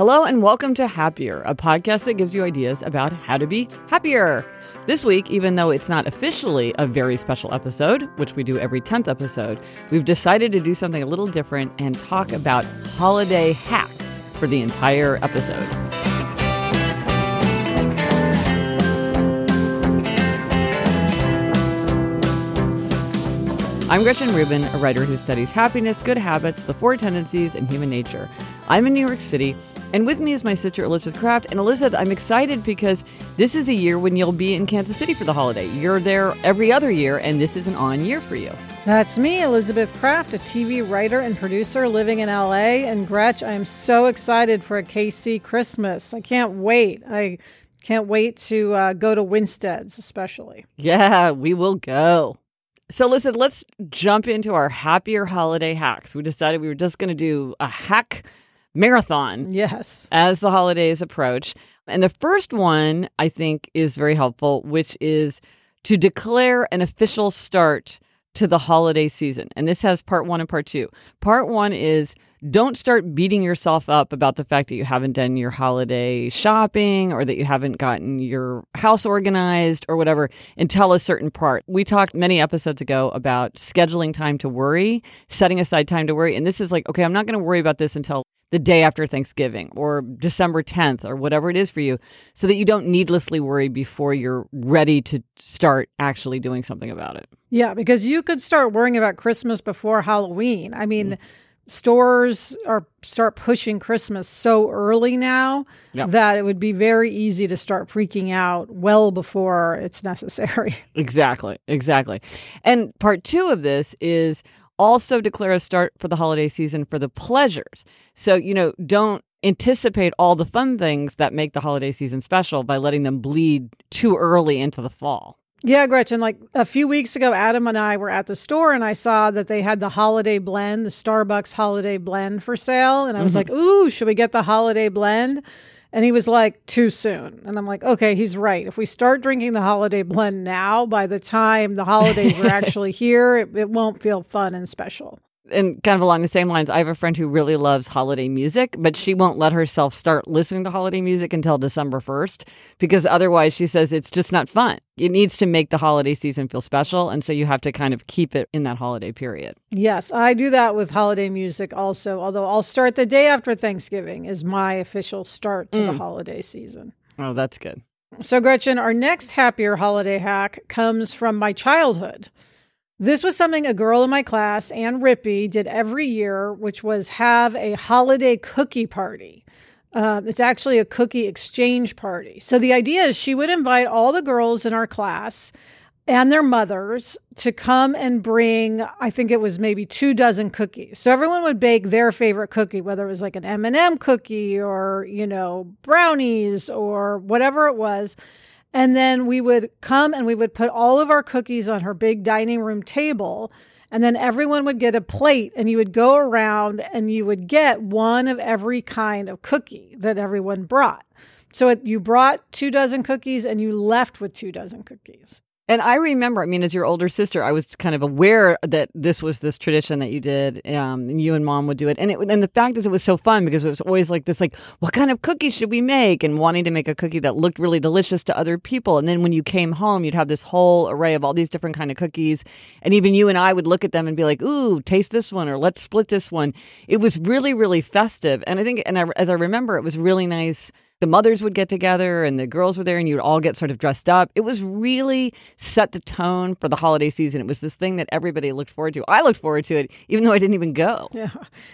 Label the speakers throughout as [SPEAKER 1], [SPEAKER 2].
[SPEAKER 1] Hello and welcome to Happier, a podcast that gives you ideas about how to be happier. This week, even though it's not officially a very special episode, which we do every 10th episode, we've decided to do something a little different and talk about holiday hacks for the entire episode. I'm Gretchen Rubin, a writer who studies happiness, good habits, the four tendencies, and human nature. I'm in New York City and with me is my sister Elizabeth Kraft. And Elizabeth, I'm excited because this is a year when you'll be in Kansas City for the holiday. You're there every other year, and this is an on year for you.
[SPEAKER 2] That's me, Elizabeth Kraft, a TV writer and producer living in LA. And Gretch, I'm so excited for a KC Christmas. I can't wait. I can't wait to uh, go to Winstead's, especially.
[SPEAKER 1] Yeah, we will go. So, listen, let's jump into our happier holiday hacks. We decided we were just going to do a hack marathon.
[SPEAKER 2] Yes.
[SPEAKER 1] As the holidays approach. And the first one I think is very helpful, which is to declare an official start to the holiday season. And this has part one and part two. Part one is don't start beating yourself up about the fact that you haven't done your holiday shopping or that you haven't gotten your house organized or whatever until a certain part. We talked many episodes ago about scheduling time to worry, setting aside time to worry. And this is like, okay, I'm not going to worry about this until the day after Thanksgiving or December 10th or whatever it is for you so that you don't needlessly worry before you're ready to start actually doing something about it.
[SPEAKER 2] Yeah, because you could start worrying about Christmas before Halloween. I mean, mm. stores are start pushing Christmas so early now that it would be very easy to start freaking out well before it's necessary.
[SPEAKER 1] Exactly. Exactly. And part 2 of this is also declare a start for the holiday season for the pleasures. So, you know, don't anticipate all the fun things that make the holiday season special by letting them bleed too early into the fall.
[SPEAKER 2] Yeah, Gretchen, like a few weeks ago, Adam and I were at the store and I saw that they had the holiday blend, the Starbucks holiday blend for sale. And I was mm-hmm. like, ooh, should we get the holiday blend? And he was like, too soon. And I'm like, okay, he's right. If we start drinking the holiday blend now, by the time the holidays are actually here, it, it won't feel fun and special
[SPEAKER 1] and kind of along the same lines, I have a friend who really loves holiday music, but she won't let herself start listening to holiday music until December 1st because otherwise she says it's just not fun. It needs to make the holiday season feel special. And so you have to kind of keep it in that holiday period.
[SPEAKER 2] Yes, I do that with holiday music also, although I'll start the day after Thanksgiving, is my official start to mm. the holiday season.
[SPEAKER 1] Oh, that's good.
[SPEAKER 2] So, Gretchen, our next happier holiday hack comes from my childhood. This was something a girl in my class, Ann Rippey, did every year, which was have a holiday cookie party. Uh, it's actually a cookie exchange party. So the idea is she would invite all the girls in our class and their mothers to come and bring i think it was maybe two dozen cookies so everyone would bake their favorite cookie whether it was like an m&m cookie or you know brownies or whatever it was and then we would come and we would put all of our cookies on her big dining room table. And then everyone would get a plate and you would go around and you would get one of every kind of cookie that everyone brought. So it, you brought two dozen cookies and you left with two dozen cookies.
[SPEAKER 1] And I remember, I mean, as your older sister, I was kind of aware that this was this tradition that you did, um, and you and mom would do it. And it, and the fact is, it was so fun because it was always like this, like, what kind of cookie should we make? And wanting to make a cookie that looked really delicious to other people. And then when you came home, you'd have this whole array of all these different kind of cookies. And even you and I would look at them and be like, ooh, taste this one, or let's split this one. It was really, really festive. And I think, and I, as I remember, it was really nice the mothers would get together and the girls were there and you'd all get sort of dressed up. It was really set the tone for the holiday season. It was this thing that everybody looked forward to. I looked forward to it, even though I didn't even go.
[SPEAKER 2] Yeah.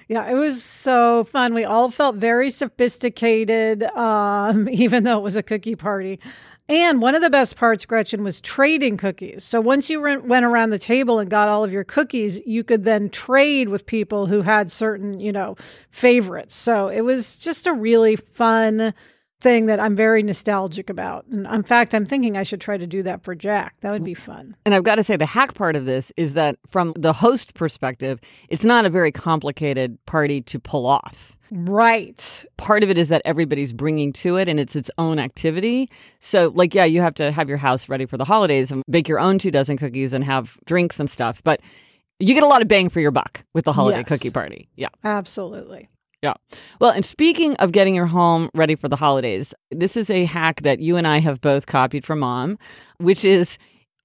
[SPEAKER 2] Yeah. It was so fun. We all felt very sophisticated, um, even though it was a cookie party. And one of the best parts, Gretchen, was trading cookies. So once you went around the table and got all of your cookies, you could then trade with people who had certain, you know, favorites. So it was just a really fun thing that I'm very nostalgic about. And in fact, I'm thinking I should try to do that for Jack. That would be fun.
[SPEAKER 1] And I've got to say, the hack part of this is that from the host perspective, it's not a very complicated party to pull off.
[SPEAKER 2] Right.
[SPEAKER 1] Part of it is that everybody's bringing to it and it's its own activity. So, like, yeah, you have to have your house ready for the holidays and bake your own two dozen cookies and have drinks and stuff. But you get a lot of bang for your buck with the holiday yes. cookie party. Yeah.
[SPEAKER 2] Absolutely.
[SPEAKER 1] Yeah. Well, and speaking of getting your home ready for the holidays, this is a hack that you and I have both copied from mom, which is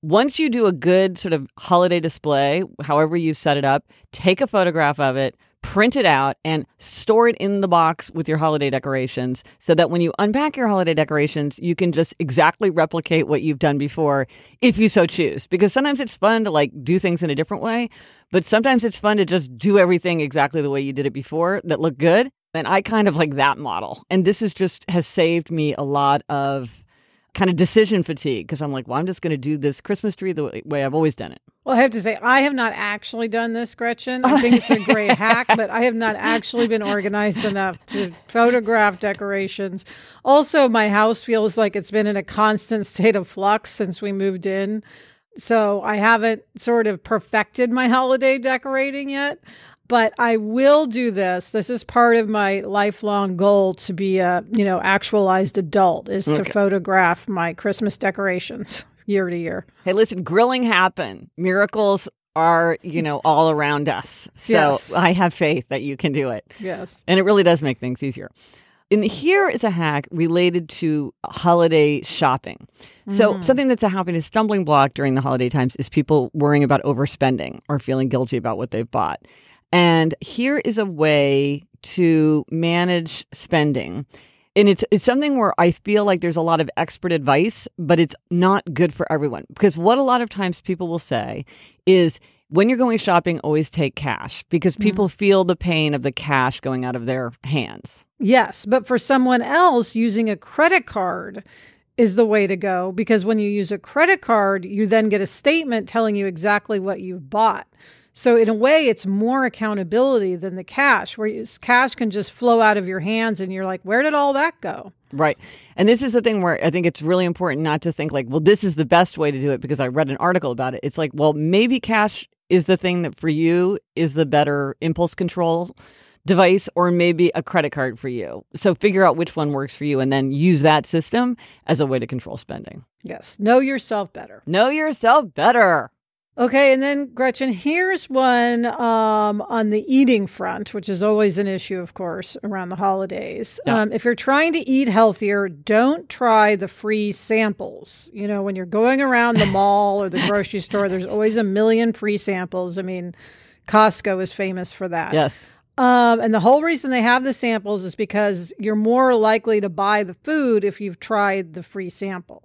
[SPEAKER 1] once you do a good sort of holiday display, however you set it up, take a photograph of it, print it out, and store it in the box with your holiday decorations so that when you unpack your holiday decorations, you can just exactly replicate what you've done before if you so choose. Because sometimes it's fun to like do things in a different way. But sometimes it's fun to just do everything exactly the way you did it before that looked good. And I kind of like that model. And this is just has saved me a lot of kind of decision fatigue because I'm like, well, I'm just going to do this Christmas tree the way I've always done it.
[SPEAKER 2] Well, I have to say, I have not actually done this, Gretchen. I think it's a great hack, but I have not actually been organized enough to photograph decorations. Also, my house feels like it's been in a constant state of flux since we moved in. So I haven't sort of perfected my holiday decorating yet, but I will do this. This is part of my lifelong goal to be a, you know, actualized adult is okay. to photograph my Christmas decorations year to year.
[SPEAKER 1] Hey, listen, grilling happen. Miracles are, you know, all around us. So yes. I have faith that you can do it.
[SPEAKER 2] Yes.
[SPEAKER 1] And it really does make things easier. And here is a hack related to holiday shopping. So, mm. something that's a happiness stumbling block during the holiday times is people worrying about overspending or feeling guilty about what they've bought. And here is a way to manage spending. And it's it's something where I feel like there's a lot of expert advice, but it's not good for everyone. Because what a lot of times people will say is when you're going shopping, always take cash because mm. people mm. feel the pain of the cash going out of their hands.
[SPEAKER 2] Yes, but for someone else, using a credit card is the way to go because when you use a credit card, you then get a statement telling you exactly what you've bought. So in a way, it's more accountability than the cash, where you, cash can just flow out of your hands, and you're like, "Where did all that go?"
[SPEAKER 1] Right. And this is the thing where I think it's really important not to think like, "Well, this is the best way to do it because I read an article about it." It's like, "Well, maybe cash is the thing that for you is the better impulse control." device or maybe a credit card for you. So figure out which one works for you and then use that system as a way to control spending.
[SPEAKER 2] Yes. Know yourself better.
[SPEAKER 1] Know yourself better.
[SPEAKER 2] Okay, and then Gretchen, here's one um, on the eating front, which is always an issue, of course, around the holidays. Yeah. Um, if you're trying to eat healthier, don't try the free samples. You know, when you're going around the mall or the grocery store, there's always a million free samples. I mean, Costco is famous for that.
[SPEAKER 1] Yes.
[SPEAKER 2] Um, and the whole reason they have the samples is because you're more likely to buy the food if you've tried the free sample.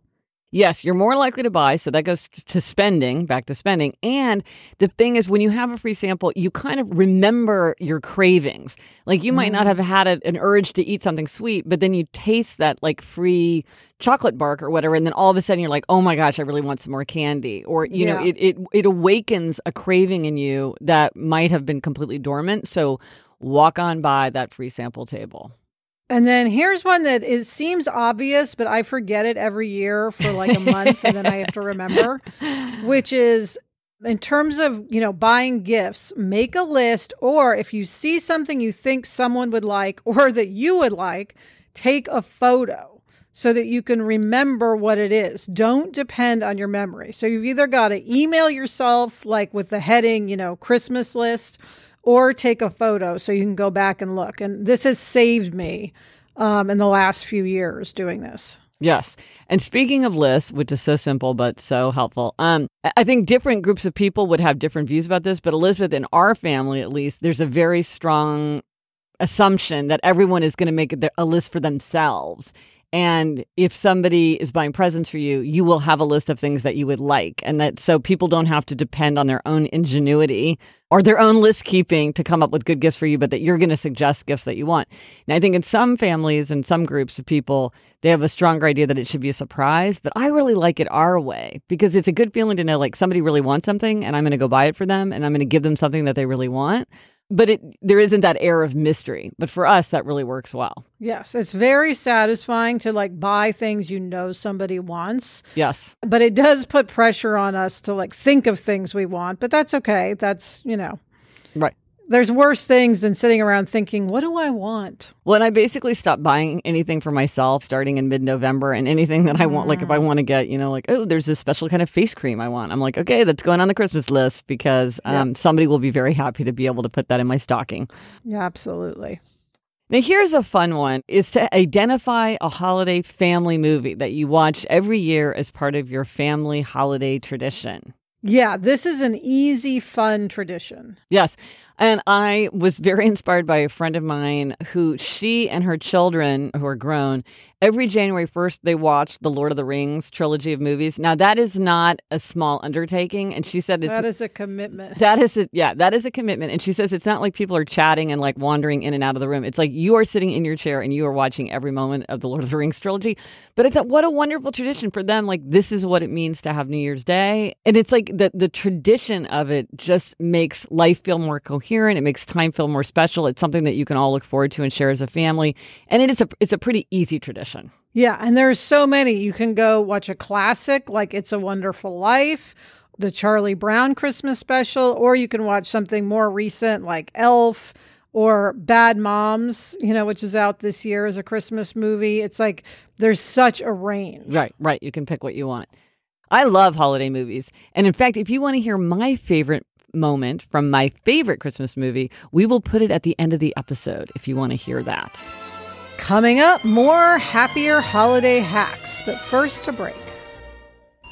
[SPEAKER 1] Yes, you're more likely to buy. So that goes to spending, back to spending. And the thing is, when you have a free sample, you kind of remember your cravings. Like you might mm. not have had a, an urge to eat something sweet, but then you taste that like free chocolate bark or whatever. And then all of a sudden you're like, oh my gosh, I really want some more candy. Or, you yeah. know, it, it, it awakens a craving in you that might have been completely dormant. So walk on by that free sample table.
[SPEAKER 2] And then here's one that it seems obvious, but I forget it every year for like a month and then I have to remember, which is In terms of, you know, buying gifts, make a list or if you see something you think someone would like or that you would like, take a photo so that you can remember what it is. Don't depend on your memory. So you've either got to email yourself like with the heading, you know, Christmas list or take a photo so you can go back and look. And this has saved me um, in the last few years doing this.
[SPEAKER 1] Yes. And speaking of lists, which is so simple but so helpful, um, I think different groups of people would have different views about this. But Elizabeth, in our family at least, there's a very strong assumption that everyone is going to make a list for themselves. And if somebody is buying presents for you, you will have a list of things that you would like. And that so people don't have to depend on their own ingenuity or their own list keeping to come up with good gifts for you, but that you're going to suggest gifts that you want. And I think in some families and some groups of people, they have a stronger idea that it should be a surprise. But I really like it our way because it's a good feeling to know like somebody really wants something and I'm going to go buy it for them and I'm going to give them something that they really want but it there isn't that air of mystery. But for us that really works well.
[SPEAKER 2] Yes it's very satisfying to like buy things you know somebody wants.
[SPEAKER 1] Yes.
[SPEAKER 2] But it does put pressure on us to like think of things we want but that's okay. That's you know.
[SPEAKER 1] Right
[SPEAKER 2] there's worse things than sitting around thinking, what do I want?
[SPEAKER 1] Well, and I basically stopped buying anything for myself starting in mid November and anything that I want. Like, if I want to get, you know, like, oh, there's this special kind of face cream I want. I'm like, okay, that's going on the Christmas list because um, yep. somebody will be very happy to be able to put that in my stocking.
[SPEAKER 2] Yeah, absolutely.
[SPEAKER 1] Now, here's a fun one is to identify a holiday family movie that you watch every year as part of your family holiday tradition.
[SPEAKER 2] Yeah, this is an easy, fun tradition.
[SPEAKER 1] Yes. And I was very inspired by a friend of mine who she and her children, who are grown, every January 1st, they watch the Lord of the Rings trilogy of movies. Now, that is not a small undertaking. And she said
[SPEAKER 2] that is a commitment.
[SPEAKER 1] That is a, yeah, that is a commitment. And she says it's not like people are chatting and like wandering in and out of the room. It's like you are sitting in your chair and you are watching every moment of the Lord of the Rings trilogy. But I thought, what a wonderful tradition for them. Like, this is what it means to have New Year's Day. And it's like the, the tradition of it just makes life feel more coherent. It makes time feel more special. It's something that you can all look forward to and share as a family. And it is a, it's a pretty easy tradition tradition.
[SPEAKER 2] Yeah, and there's so many. You can go watch a classic like It's a Wonderful Life, the Charlie Brown Christmas special, or you can watch something more recent like Elf or Bad Moms, you know, which is out this year as a Christmas movie. It's like there's such a range.
[SPEAKER 1] Right, right. You can pick what you want. I love holiday movies. And in fact, if you want to hear my favorite moment from my favorite Christmas movie, we will put it at the end of the episode if you want to hear that.
[SPEAKER 2] Coming up, more happier holiday hacks, but first a break.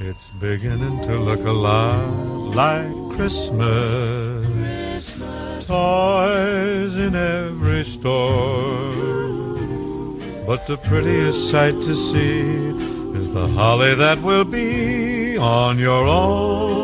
[SPEAKER 3] It's beginning to look a lot like Christmas. Christmas. Toys in every store. But the prettiest sight to see is the holly that will be on your own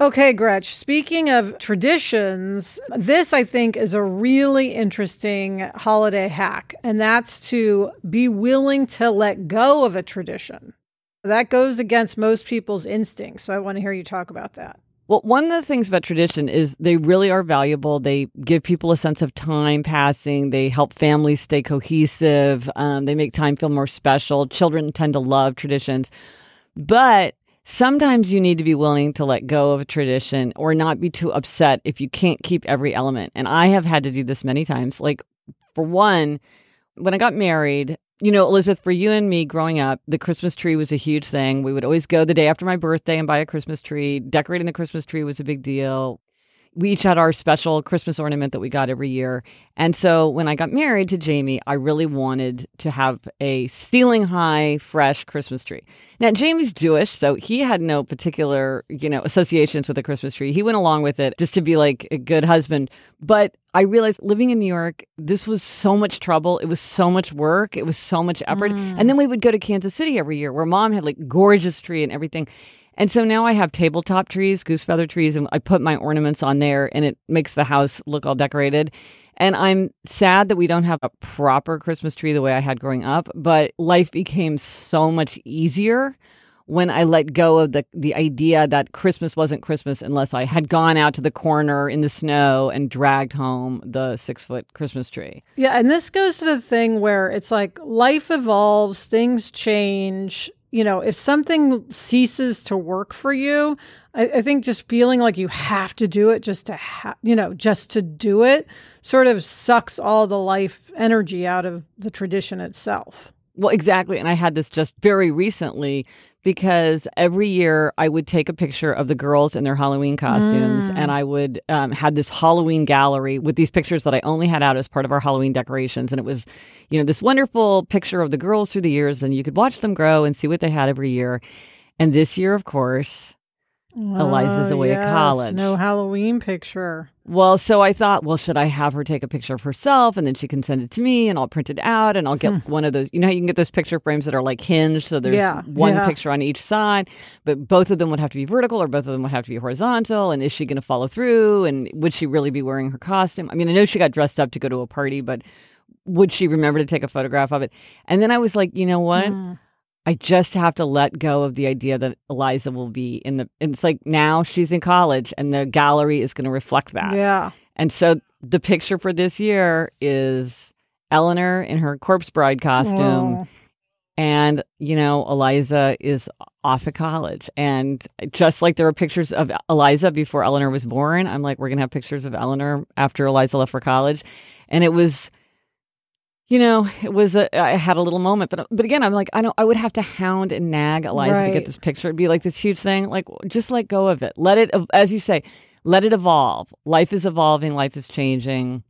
[SPEAKER 2] Okay, Gretch, speaking of traditions, this I think is a really interesting holiday hack, and that's to be willing to let go of a tradition. That goes against most people's instincts. So I want to hear you talk about that.
[SPEAKER 1] Well, one of the things about tradition is they really are valuable. They give people a sense of time passing. They help families stay cohesive. Um, they make time feel more special. Children tend to love traditions. But sometimes you need to be willing to let go of a tradition or not be too upset if you can't keep every element. And I have had to do this many times. Like, for one, when I got married, you know, Elizabeth, for you and me growing up, the Christmas tree was a huge thing. We would always go the day after my birthday and buy a Christmas tree. Decorating the Christmas tree was a big deal we each had our special Christmas ornament that we got every year. And so when I got married to Jamie, I really wanted to have a ceiling high, fresh Christmas tree. Now, Jamie's Jewish, so he had no particular, you know, associations with a Christmas tree. He went along with it just to be like a good husband. But I realized living in New York, this was so much trouble. It was so much work. It was so much effort. Mm. And then we would go to Kansas City every year where mom had like gorgeous tree and everything. And so now I have tabletop trees, goose feather trees, and I put my ornaments on there and it makes the house look all decorated. And I'm sad that we don't have a proper Christmas tree the way I had growing up, but life became so much easier when I let go of the the idea that Christmas wasn't Christmas unless I had gone out to the corner in the snow and dragged home the six foot Christmas tree.
[SPEAKER 2] Yeah, and this goes to the thing where it's like life evolves, things change, you know, if something ceases to work for you, I, I, think just feeling like you have to do it just to, ha- you know, just to do it sort of sucks all the life energy out of the tradition itself.
[SPEAKER 1] Well, exactly. And I had this just very recently because every year I would take a picture of the girls in their Halloween costumes mm. and I would um, had this Halloween gallery with these pictures that I only had out as part of our Halloween decorations. And it was, you know, this wonderful picture of the girls through the years and you could watch them grow and see what they had every year. And this year, of course, Eliza's away
[SPEAKER 2] yes.
[SPEAKER 1] at college.
[SPEAKER 2] No Halloween picture.
[SPEAKER 1] Well, so I thought, well, should I have her take a picture of herself and then she can send it to me and I'll print it out and I'll get hmm. one of those. You know, you can get those picture frames that are like hinged. So there's
[SPEAKER 2] yeah,
[SPEAKER 1] one
[SPEAKER 2] yeah.
[SPEAKER 1] picture on each side, but both of them would have to be vertical or both of them would have to be horizontal. And is she going to follow through? And would she really be wearing her costume? I mean, I know she got dressed up to go to a party, but would she remember to take a photograph of it? And then I was like, you know what? Mm. I just have to let go of the idea that Eliza will be in the. It's like now she's in college, and the gallery is going to reflect that.
[SPEAKER 2] Yeah.
[SPEAKER 1] And so the picture for this year is Eleanor in her corpse bride costume. Oh. And, you know, Eliza is off at college. And just like there were pictures of Eliza before Eleanor was born, I'm like, we're going to have pictures of Eleanor after Eliza left for college. And it was you know, it was a, I had a little moment, but but again, I'm like, I don't. I would have to hound and nag Eliza right. to get this picture. It'd be like this huge thing. Like, just let go of it. Let it, as you say, let it evolve. Life is evolving. Life is changing.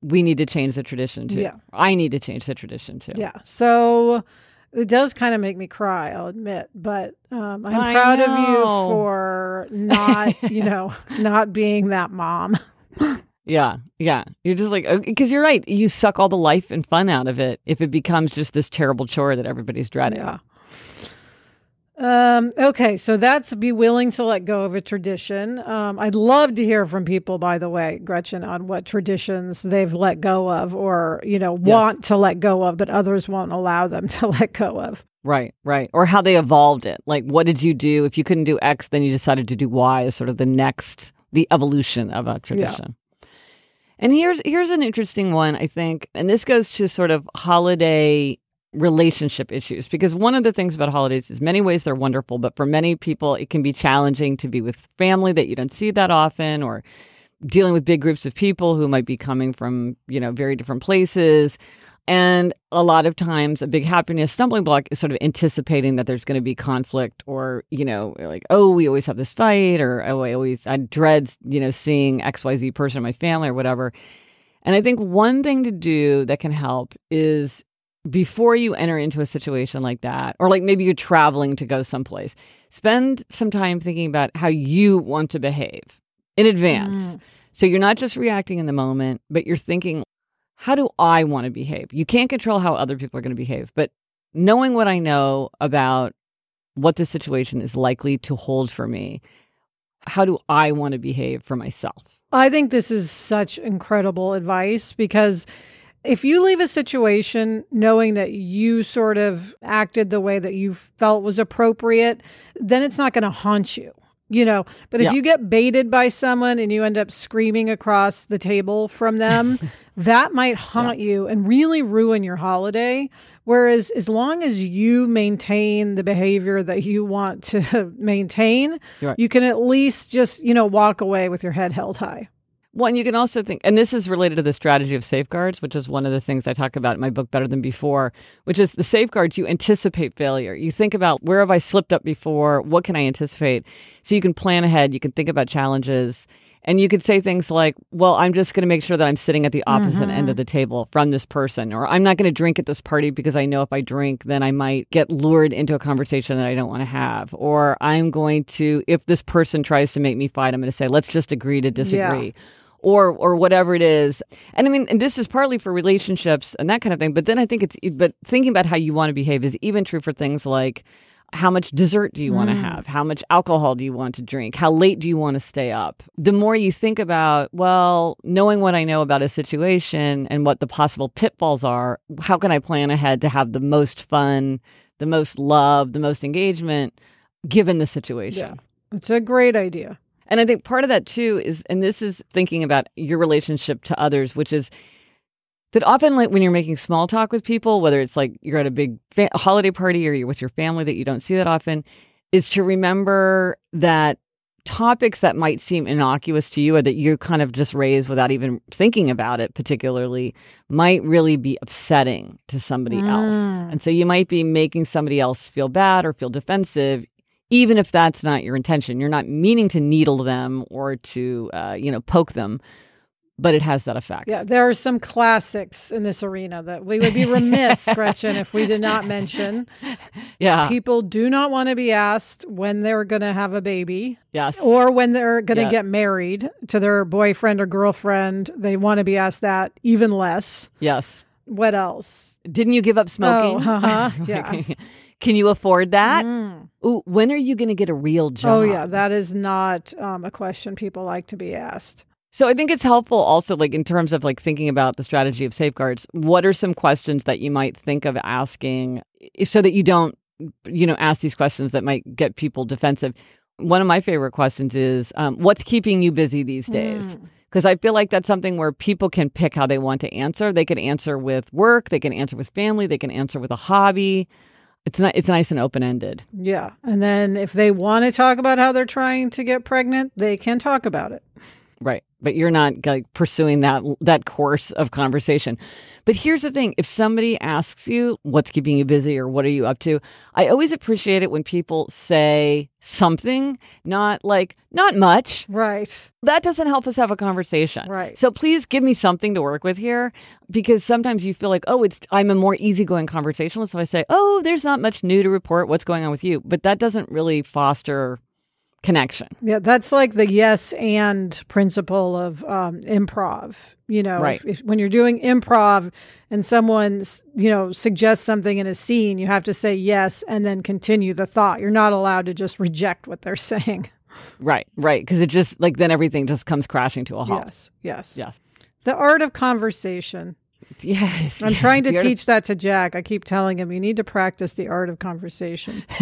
[SPEAKER 1] We need to change the tradition too.
[SPEAKER 2] Yeah.
[SPEAKER 1] I need to change the tradition too.
[SPEAKER 2] Yeah. So it does kind of make me cry. I'll admit, but um, I'm
[SPEAKER 1] I
[SPEAKER 2] proud
[SPEAKER 1] know.
[SPEAKER 2] of you for not, you know, not being that mom.
[SPEAKER 1] Yeah, yeah. You're just like because you're right. You suck all the life and fun out of it if it becomes just this terrible chore that everybody's dreading.
[SPEAKER 2] Yeah. Um, okay, so that's be willing to let go of a tradition. Um, I'd love to hear from people, by the way, Gretchen, on what traditions they've let go of or, you know, want to let go of, but others won't allow them to let go of.
[SPEAKER 1] Right, right. Or how they evolved it. Like, what did you do? If you couldn't do X, then you decided to do Y as sort of the next, the evolution of a tradition. And here's here's an interesting one, I think, and this goes to sort of holiday relationship issues because one of the things about holidays is many ways they're wonderful, but for many people it can be challenging to be with family that you don't see that often or dealing with big groups of people who might be coming from, you know, very different places. And a lot of times, a big happiness stumbling block is sort of anticipating that there's going to be conflict, or you know, like oh, we always have this fight, or oh, I always I dread you know seeing X Y Z person in my family or whatever. And I think one thing to do that can help is before you enter into a situation like that, or like maybe you're traveling to go someplace, spend some time thinking about how you want to behave in advance.
[SPEAKER 2] Mm.
[SPEAKER 1] So you're not just reacting in the moment, but you're thinking, how do I want to behave? You can't control how other people are going to behave, but knowing what I know about what the situation is likely to hold for me, how do I want to behave for myself?
[SPEAKER 2] I think this is such incredible advice because if you leave a situation knowing that you sort of acted the way that you felt was appropriate, then it's not going to haunt you. You know, but if
[SPEAKER 1] Yeah.
[SPEAKER 2] you get baited by someone and you end up screaming across the table from them, that might haunt you and really ruin your holiday. Whereas, as long as you maintain the behavior that you want to maintain,
[SPEAKER 1] right.
[SPEAKER 2] you can at least just, you know, walk away with your head held high.
[SPEAKER 1] Well, and you can also think, and this is related to the strategy of safeguards, which is one of the things I talk about in my book, Better Than Before, which is the safeguards. You anticipate failure. You think about where have I slipped up before? What can I anticipate? So you can plan ahead. You can think about challenges. And you could say things like, well, I'm just going to make sure that I'm sitting at the opposite end of mm-hmm. the table from this person, or I'm not going to drink at this party because I know if I drink, then I might get lured into a conversation that I don't want to have. Or I'm going to, if this person tries to make me fight, I'm going to say, let's just agree to disagree or or whatever it is. And I mean, and this is partly for relationships and that kind of thing. But then I think it's but thinking about how you want to behave is even true for things like how much dessert do you want to mm. have? How much alcohol do you want to drink? How late do you want to stay up? The more you think about, well, knowing what I know about a situation and what the possible pitfalls are, how can I plan ahead to have the most fun, the most love, the most engagement given the situation? Yeah.
[SPEAKER 2] It's a great idea.
[SPEAKER 1] And I think part of that too is, and this is thinking about your relationship to others, which is that often, like when you're making small talk with people, whether it's like you're at a big fa- holiday party or you're with your family that you don't see that often, is to remember that topics that might seem innocuous to you or that you kind of just raise without even thinking about it particularly might really be upsetting to somebody else.
[SPEAKER 2] Mm.
[SPEAKER 1] And so you might be making somebody else feel bad or feel defensive even if that's not your intention. You're not meaning to needle them or to, uh, you know, poke them, but it has that effect.
[SPEAKER 2] Yeah, there are some classics in this arena that we would be remiss, Gretchen, if we did not mention.
[SPEAKER 1] Yeah.
[SPEAKER 2] People do not want to be asked when they're going to have a baby
[SPEAKER 1] yes.
[SPEAKER 2] or when they're going to
[SPEAKER 1] Yeah.
[SPEAKER 2] get married to their boyfriend or girlfriend. They want to be asked that even less.
[SPEAKER 1] yes.
[SPEAKER 2] What else?
[SPEAKER 1] Didn't you give up smoking?
[SPEAKER 2] Oh, uh-huh. Yeah.
[SPEAKER 1] Can you afford that?
[SPEAKER 2] Mm.
[SPEAKER 1] Ooh, when are you going to get a real job?
[SPEAKER 2] Oh, yeah. That is not um, a question people like to be asked.
[SPEAKER 1] So I think it's helpful also like in terms of like thinking about the strategy of safeguards. What are some questions that you might think of asking so that you don't you know ask these questions that might get people defensive. One of my favorite questions is um, what's keeping you busy these days?
[SPEAKER 2] Mm.
[SPEAKER 1] Because I feel like that's something where people can pick how they want to answer. They can answer with work, they can answer with family, they can answer with a hobby. It's not, it's nice and open ended.
[SPEAKER 2] Yeah. And then if they want to talk about how they're trying to get pregnant, they can talk about it.
[SPEAKER 1] Right. But you're not like pursuing that that course of conversation. But here's the thing, if somebody asks you what's keeping you busy or what are you up to, I always appreciate it when people say something, not like not much.
[SPEAKER 2] Right.
[SPEAKER 1] That doesn't help us have a conversation.
[SPEAKER 2] Right.
[SPEAKER 1] So please give me something to work with here because sometimes you feel like, "Oh, it's I'm a more easygoing conversationalist." So I say, "Oh, there's not much new to report. What's going on with you?" But that doesn't really foster connection.
[SPEAKER 2] Yeah, that's like the yes and principle of um, improv. You know,
[SPEAKER 1] Right.
[SPEAKER 2] if, if, when you're doing improv and someone, you know, suggests something in a scene, you have to say yes and then continue the thought. You're not allowed to just reject what they're saying.
[SPEAKER 1] Right, right. Because it just like then everything just comes crashing to a halt.
[SPEAKER 2] Yes, yes.
[SPEAKER 1] Yes.
[SPEAKER 2] The art of conversation.
[SPEAKER 1] Yes.
[SPEAKER 2] I'm trying to teach that to Jack. I keep telling him, you need to practice the art of conversation.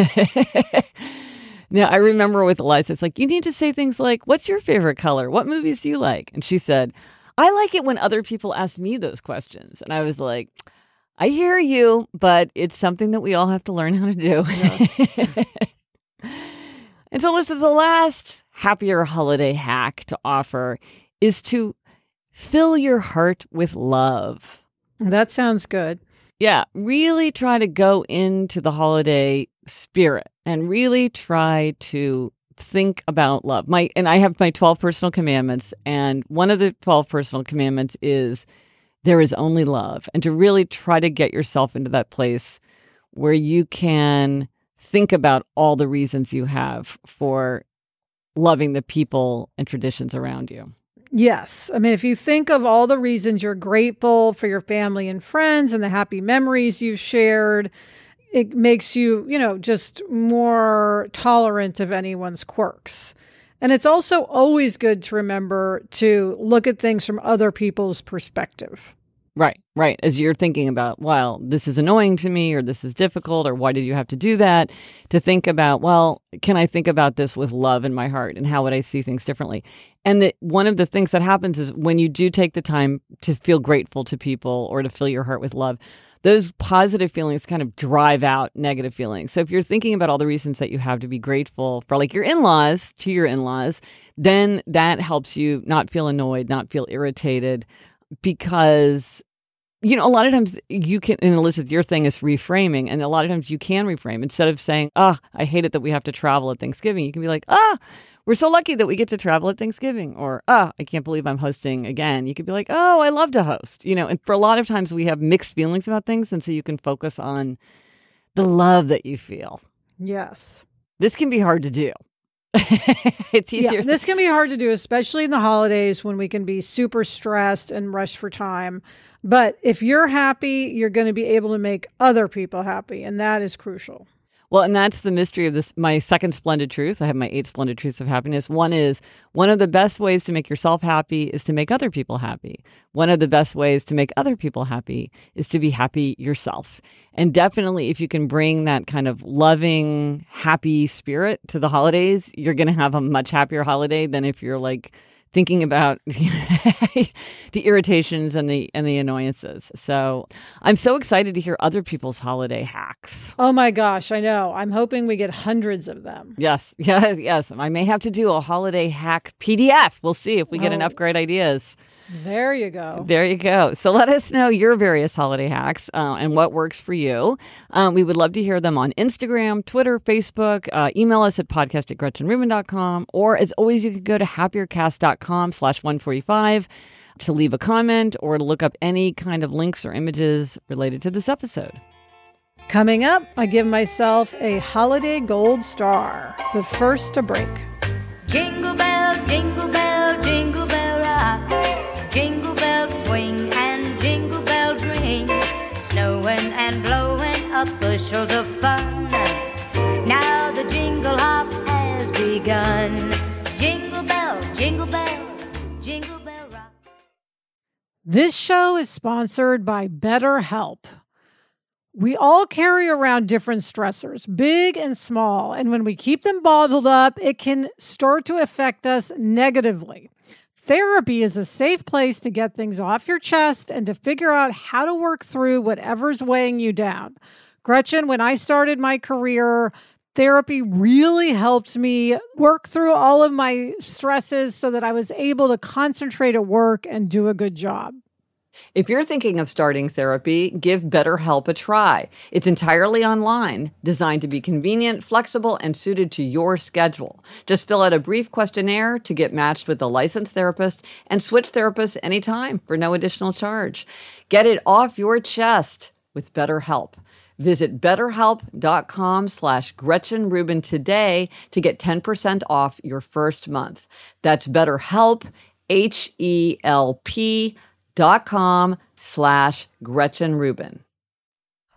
[SPEAKER 1] Now, I remember with Eliza, it's like, you need to say things like, What's your favorite color? What movies do you like? And she said, I like it when other people ask me those questions. And I was like, I hear you, but it's something that we all have to learn how to do. and so, listen, the last happier holiday hack to offer is to fill your heart with love.
[SPEAKER 2] that sounds good.
[SPEAKER 1] Yeah, really try to go into the holiday spirit and really try to think about love. My and I have my 12 personal commandments and one of the 12 personal commandments is there is only love and to really try to get yourself into that place where you can think about all the reasons you have for loving the people and traditions around you.
[SPEAKER 2] Yes. I mean, if you think of all the reasons you're grateful for your family and friends and the happy memories you've shared, it makes you, you know, just more tolerant of anyone's quirks. And it's also always good to remember to look at things from other people's perspective.
[SPEAKER 1] Right, right. As you're thinking about, well, this is annoying to me, or this is difficult, or why did you have to do that? To think about, well, can I think about this with love in my heart, and how would I see things differently? And that one of the things that happens is when you do take the time to feel grateful to people or to fill your heart with love, those positive feelings kind of drive out negative feelings. So if you're thinking about all the reasons that you have to be grateful for, like your in laws, to your in laws, then that helps you not feel annoyed, not feel irritated because you know, a lot of times you can, and Elizabeth, your thing is reframing, and a lot of times you can reframe instead of saying, "Ah, I hate it that we have to travel at Thanksgiving." You can be like, "Ah, we're so lucky that we get to travel at Thanksgiving," or "Ah, I can't believe I'm hosting again." You could be like, "Oh, I love to host," you know. And for a lot of times, we have mixed feelings about things, and so you can focus on the love that you feel.
[SPEAKER 2] Yes.
[SPEAKER 1] This can be hard to do. it's easier.
[SPEAKER 2] Yeah, this can be hard to do, especially in the holidays when we can be super stressed and rushed for time. But if you're happy, you're going to be able to make other people happy, and that is crucial.
[SPEAKER 1] Well, and that's the mystery of this. My second splendid truth. I have my eight splendid truths of happiness. One is one of the best ways to make yourself happy is to make other people happy. One of the best ways to make other people happy is to be happy yourself. And definitely, if you can bring that kind of loving, happy spirit to the holidays, you're going to have a much happier holiday than if you're like thinking about the irritations and the and the annoyances. So I'm so excited to hear other people's holiday hacks.
[SPEAKER 2] Oh my gosh, I know. I'm hoping we get hundreds of them.
[SPEAKER 1] Yes, yes, yes. I may have to do a holiday hack PDF. We'll see if we get
[SPEAKER 2] Oh.
[SPEAKER 1] enough great ideas.
[SPEAKER 2] There you go.
[SPEAKER 1] There you go. So let us know your various holiday hacks uh, and what works for you. Um, we would love to hear them on Instagram, Twitter, Facebook. Uh, email us at podcast at gretchenrubin.com. Or as always, you can go to happiercast.com slash 145 to leave a comment or to look up any kind of links or images related to this episode.
[SPEAKER 2] Coming up, I give myself a holiday gold star, but first a break.
[SPEAKER 4] Jingle bell, jingle bell, jingle bell bushels of fun. Now the jingle hop has begun. Jingle bell, jingle bell, jingle bell rock.
[SPEAKER 2] This show is sponsored by BetterHelp. We all carry around different stressors, big and small, and when we keep them bottled up, it can start to affect us negatively. Therapy is a safe place to get things off your chest and to figure out how to work through whatever's weighing you down. Gretchen, when I started my career, therapy really helped me work through all of my stresses so that I was able to concentrate at work and do a good job.
[SPEAKER 1] If you're thinking of starting therapy, give BetterHelp a try. It's entirely online, designed to be convenient, flexible, and suited to your schedule. Just fill out a brief questionnaire to get matched with a licensed therapist and switch therapists anytime for no additional charge. Get it off your chest with BetterHelp. Visit betterhelp.com slash Gretchen Rubin today to get 10% off your first month. That's betterhelp, H-E-L-P dot com slash Gretchen Rubin.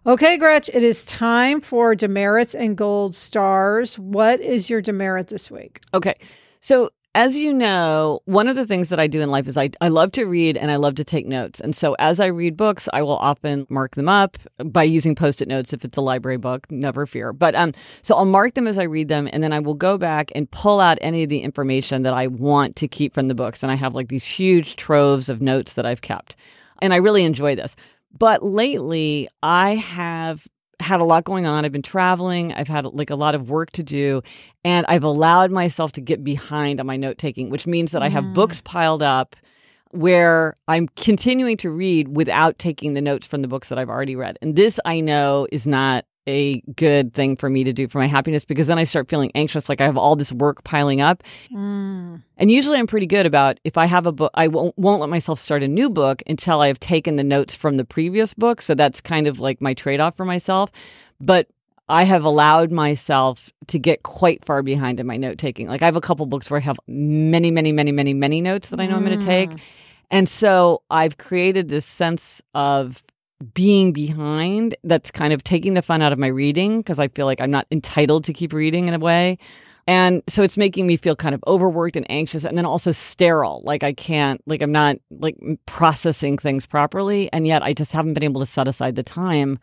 [SPEAKER 2] Okay, Gretch, it is time for demerits and gold stars. What is your demerit this week?
[SPEAKER 1] Okay. So as you know, one of the things that I do in life is I, I love to read and I love to take notes. And so as I read books, I will often mark them up by using post-it notes if it's a library book, never fear. But um so I'll mark them as I read them and then I will go back and pull out any of the information that I want to keep from the books. And I have like these huge troves of notes that I've kept. And I really enjoy this. But lately, I have had a lot going on. I've been traveling. I've had like a lot of work to do, and I've allowed myself to get behind on my note taking, which means that I have mm. books piled up where I'm continuing to read without taking the notes from the books that I've already read. And this I know is not a good thing for me to do for my happiness because then I start feeling anxious like I have all this work piling up. Mm. And usually I'm pretty good about if I have a book, I won't, won't let myself start a new book until I have taken the notes from the previous book. So that's kind of like my trade off for myself. But I have allowed myself to get quite far behind in my note taking. Like I have a couple books where I have many, many, many, many, many notes that I know I'm going to take. And so I've created this sense of being behind that's kind of taking the fun out of my reading because I feel like I'm not entitled to keep reading in a way. And so it's making me feel kind of overworked and anxious and then also sterile. Like I can't, like I'm not like processing things properly. And yet I just haven't been able to set aside the time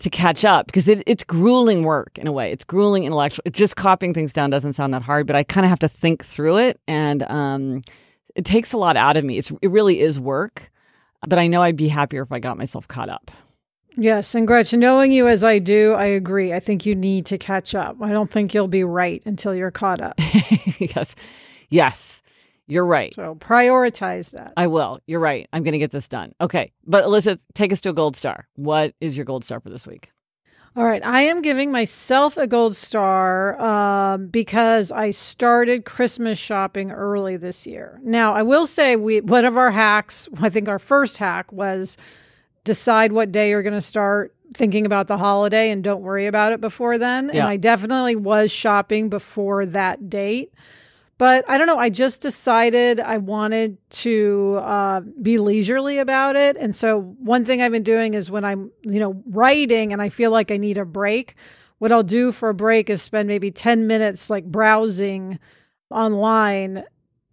[SPEAKER 1] to catch up because it, it's grueling work in a way. It's grueling intellectual. Just copying things down doesn't sound that hard, but I kind of have to think through it. And um, it takes a lot out of me. It's, it really is work. But I know I'd be happier if I got myself caught up.
[SPEAKER 2] Yes, and Gretchen, knowing you as I do, I agree. I think you need to catch up. I don't think you'll be right until you're caught up.
[SPEAKER 1] yes. Yes. You're right.
[SPEAKER 2] So prioritize that.
[SPEAKER 1] I will. You're right. I'm going to get this done. Okay. But Alyssa, take us to a gold star. What is your gold star for this week?
[SPEAKER 2] All right, I am giving myself a gold star um, because I started Christmas shopping early this year. Now, I will say we one of our hacks, I think our first hack was decide what day you're going to start thinking about the holiday and don't worry about it before then. And I definitely was shopping before that date. But I don't know. I just decided I wanted to uh, be leisurely about it. And so, one thing I've been doing is when I'm, you know, writing and I feel like I need a break, what I'll do for a break is spend maybe 10 minutes like browsing online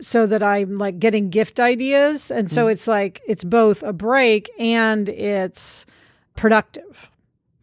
[SPEAKER 2] so that I'm like getting gift ideas. And so, it's like it's both a break and it's productive.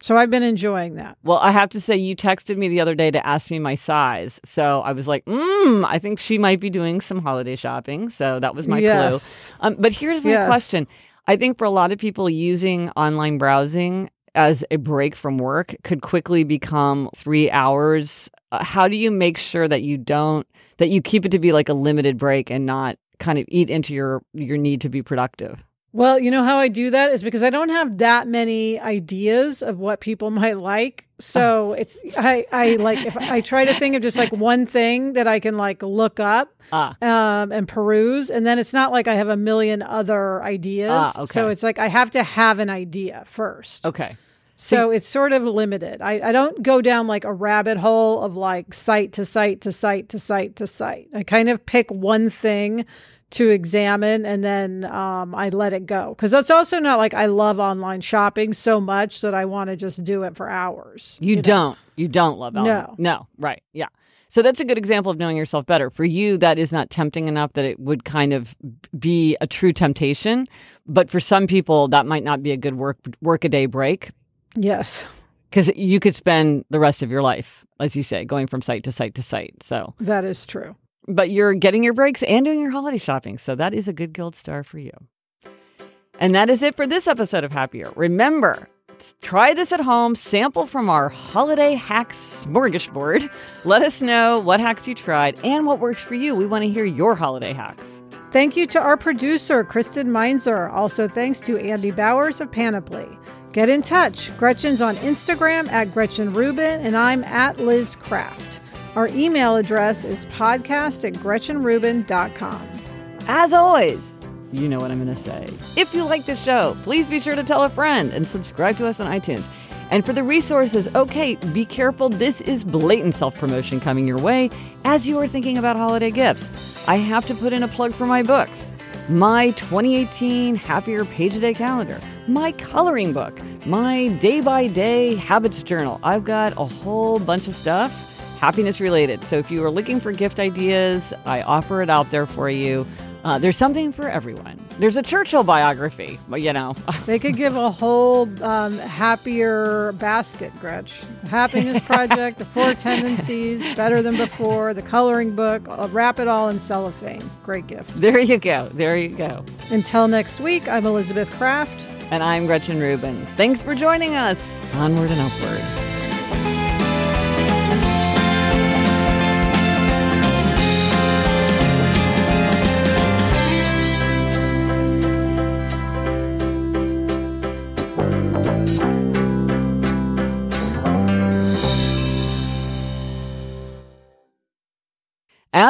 [SPEAKER 2] So, I've been enjoying that.
[SPEAKER 1] Well, I have to say, you texted me the other day to ask me my size. So I was like, mm, I think she might be doing some holiday shopping. So that was my
[SPEAKER 2] Yes.
[SPEAKER 1] clue. Um, but here's my
[SPEAKER 2] Yes.
[SPEAKER 1] question I think for a lot of people, using online browsing as a break from work could quickly become three hours. Uh, how do you make sure that you don't, that you keep it to be like a limited break and not kind of eat into your your need to be productive?
[SPEAKER 2] Well, you know how I do that is because I don't have that many ideas of what people might like. So it's I I like if I try to think of just like one thing that I can like look up
[SPEAKER 1] Ah.
[SPEAKER 2] um, and peruse, and then it's not like I have a million other ideas.
[SPEAKER 1] Ah,
[SPEAKER 2] So it's like I have to have an idea first.
[SPEAKER 1] Okay.
[SPEAKER 2] So it's sort of limited. I, I don't go down like a rabbit hole of like site to site to site to site to site. I kind of pick one thing to examine and then um, I let it go. Because it's also not like I love online shopping so much that I want to just do it for hours.
[SPEAKER 1] You,
[SPEAKER 2] know?
[SPEAKER 1] don't. You don't love Ellen.
[SPEAKER 2] No.
[SPEAKER 1] No. Right. Yeah. So that's a good example of knowing yourself better. For you, that is not tempting enough that it would kind of be a true temptation. But for some people, that might not be a good work work a day break
[SPEAKER 2] Yes,
[SPEAKER 1] because you could spend the rest of your life, as you say, going from site to site to site. So,
[SPEAKER 2] that is true.
[SPEAKER 1] But you're getting your breaks and doing your holiday shopping. So that is a good gold star for you. And that is it for this episode of Happier. Remember, try this at home, sample from our holiday hacks smorgasbord. Let us know what hacks you tried and what works for you. We want to hear your holiday hacks.
[SPEAKER 2] Thank you to our producer, Kristen Meinzer. Also, thanks to Andy Bowers of Panoply. Get in touch. Gretchen's on Instagram at Gretchen Rubin, and I'm at Liz Craft. Our email address is podcast at GretchenRubin.com.
[SPEAKER 1] As always, you know what I'm going to say. If you like the show, please be sure to tell a friend and subscribe to us on iTunes. And for the resources, okay, be careful. This is blatant self promotion coming your way as you are thinking about holiday gifts. I have to put in a plug for my books my 2018 Happier Page a Day calendar, my coloring book, my day by day habits journal. I've got a whole bunch of stuff happiness related. So if you are looking for gift ideas, I offer it out there for you. Uh, there's something for everyone. There's a Churchill biography, but you know.
[SPEAKER 2] they could give a whole um, happier basket, Gretch. Happiness Project, the Four Tendencies, Better Than Before, the coloring book. I'll wrap it all in cellophane. Great gift.
[SPEAKER 1] There you go. There you go.
[SPEAKER 2] Until next week, I'm Elizabeth Craft.
[SPEAKER 1] And I'm Gretchen Rubin. Thanks for joining us. Onward and upward.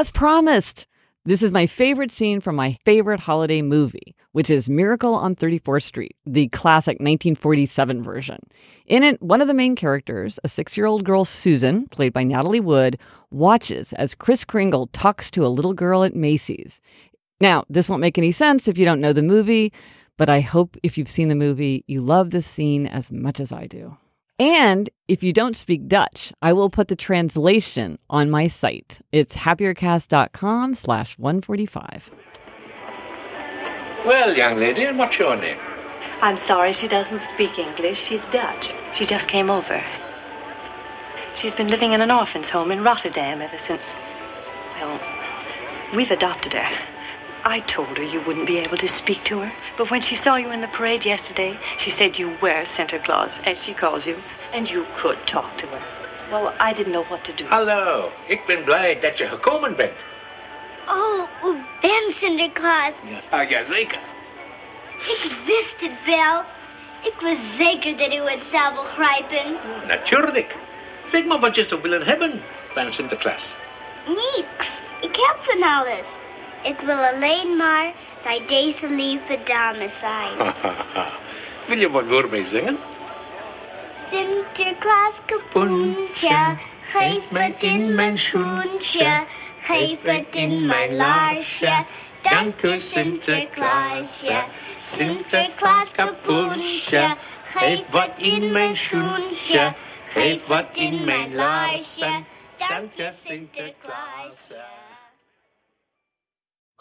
[SPEAKER 1] As promised, this is my favorite scene from my favorite holiday movie, which is Miracle on 34th Street, the classic 1947 version. In it, one of the main characters, a six year old girl, Susan, played by Natalie Wood, watches as Kris Kringle talks to a little girl at Macy's. Now, this won't make any sense if you don't know the movie, but I hope if you've seen the movie, you love this scene as much as I do. And if you don't speak Dutch, I will put the translation on my site. It's happiercast.com slash 145.
[SPEAKER 5] Well, young lady, and what's your name?
[SPEAKER 6] I'm sorry she doesn't speak English. She's Dutch. She just came over. She's been living in an orphan's home in Rotterdam ever since. Well, we've adopted her. I told her you wouldn't be able to speak to her. But when she saw you in the parade yesterday, she said you were Santa Claus, as she calls you, and you could talk to her. Well, I didn't know what to do.
[SPEAKER 5] Hallo, ik ben blij dat je gekomen bent.
[SPEAKER 7] Oh, u bent Sinterklaas.
[SPEAKER 5] Ja, ah, ja zeker.
[SPEAKER 7] Ik wist het wel. Ik was zeker dat u het zou begrijpen.
[SPEAKER 5] Oh, natuurlijk. Zeg maar wat je zou willen hebben van Sinterklaas.
[SPEAKER 7] Niks. Ik heb van alles. Ik wil alleen maar bij deze lieve dame zijn.
[SPEAKER 5] wil je wat voor mij zingen?
[SPEAKER 7] Sinterklaas kapoentje, geef het in mijn schoentje, geef het in mijn laarsje. Dank u Sinterklaasje, Sinterklaas kapoentje, geef wat in mijn schoentje, geef wat in mijn laarsje. Dank je Sinterklaas.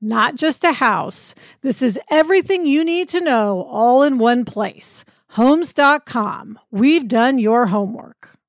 [SPEAKER 2] not just a house, this is everything you need to know all in one place. Homes.com. We've done your homework.